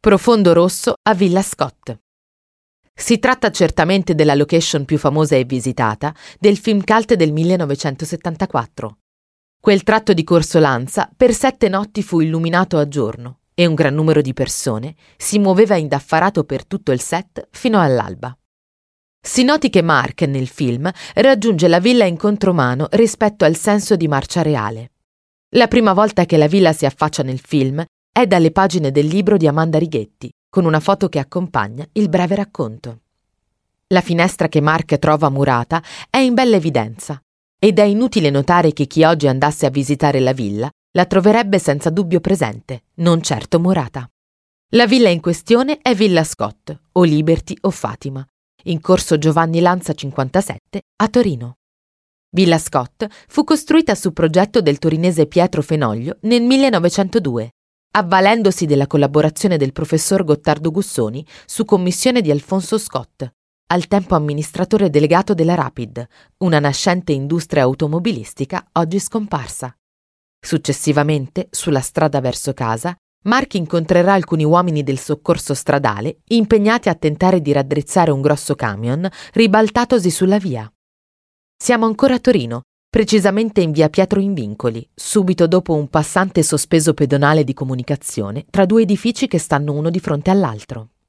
Profondo Rosso a Villa Scott. Si tratta certamente della location più famosa e visitata del film cult del 1974. Quel tratto di Corso Lanza per sette notti fu illuminato a giorno e un gran numero di persone si muoveva indaffarato per tutto il set fino all'alba. Si noti che Mark nel film raggiunge la villa in contromano rispetto al senso di marcia reale. La prima volta che la villa si affaccia nel film è dalle pagine del libro di Amanda Righetti, con una foto che accompagna il breve racconto. La finestra che Mark trova murata è in bella evidenza ed è inutile notare che chi oggi andasse a visitare la villa la troverebbe senza dubbio presente, non certo murata. La villa in questione è Villa Scott, o Liberty o Fatima, in corso Giovanni Lanza 57 a Torino. Villa Scott fu costruita su progetto del torinese Pietro Fenoglio nel 1902 avvalendosi della collaborazione del professor Gottardo Gussoni su commissione di Alfonso Scott, al tempo amministratore delegato della Rapid, una nascente industria automobilistica oggi scomparsa. Successivamente, sulla strada verso casa, Mark incontrerà alcuni uomini del soccorso stradale impegnati a tentare di raddrizzare un grosso camion ribaltatosi sulla via. Siamo ancora a Torino, precisamente in via Pietro Invincoli, subito dopo un passante sospeso pedonale di comunicazione tra due edifici che stanno uno di fronte all'altro.